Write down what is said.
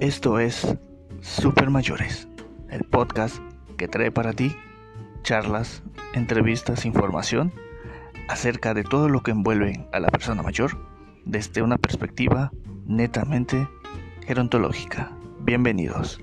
Esto es Super Mayores, el podcast que trae para ti charlas, entrevistas, información acerca de todo lo que envuelve a la persona mayor desde una perspectiva netamente gerontológica. Bienvenidos.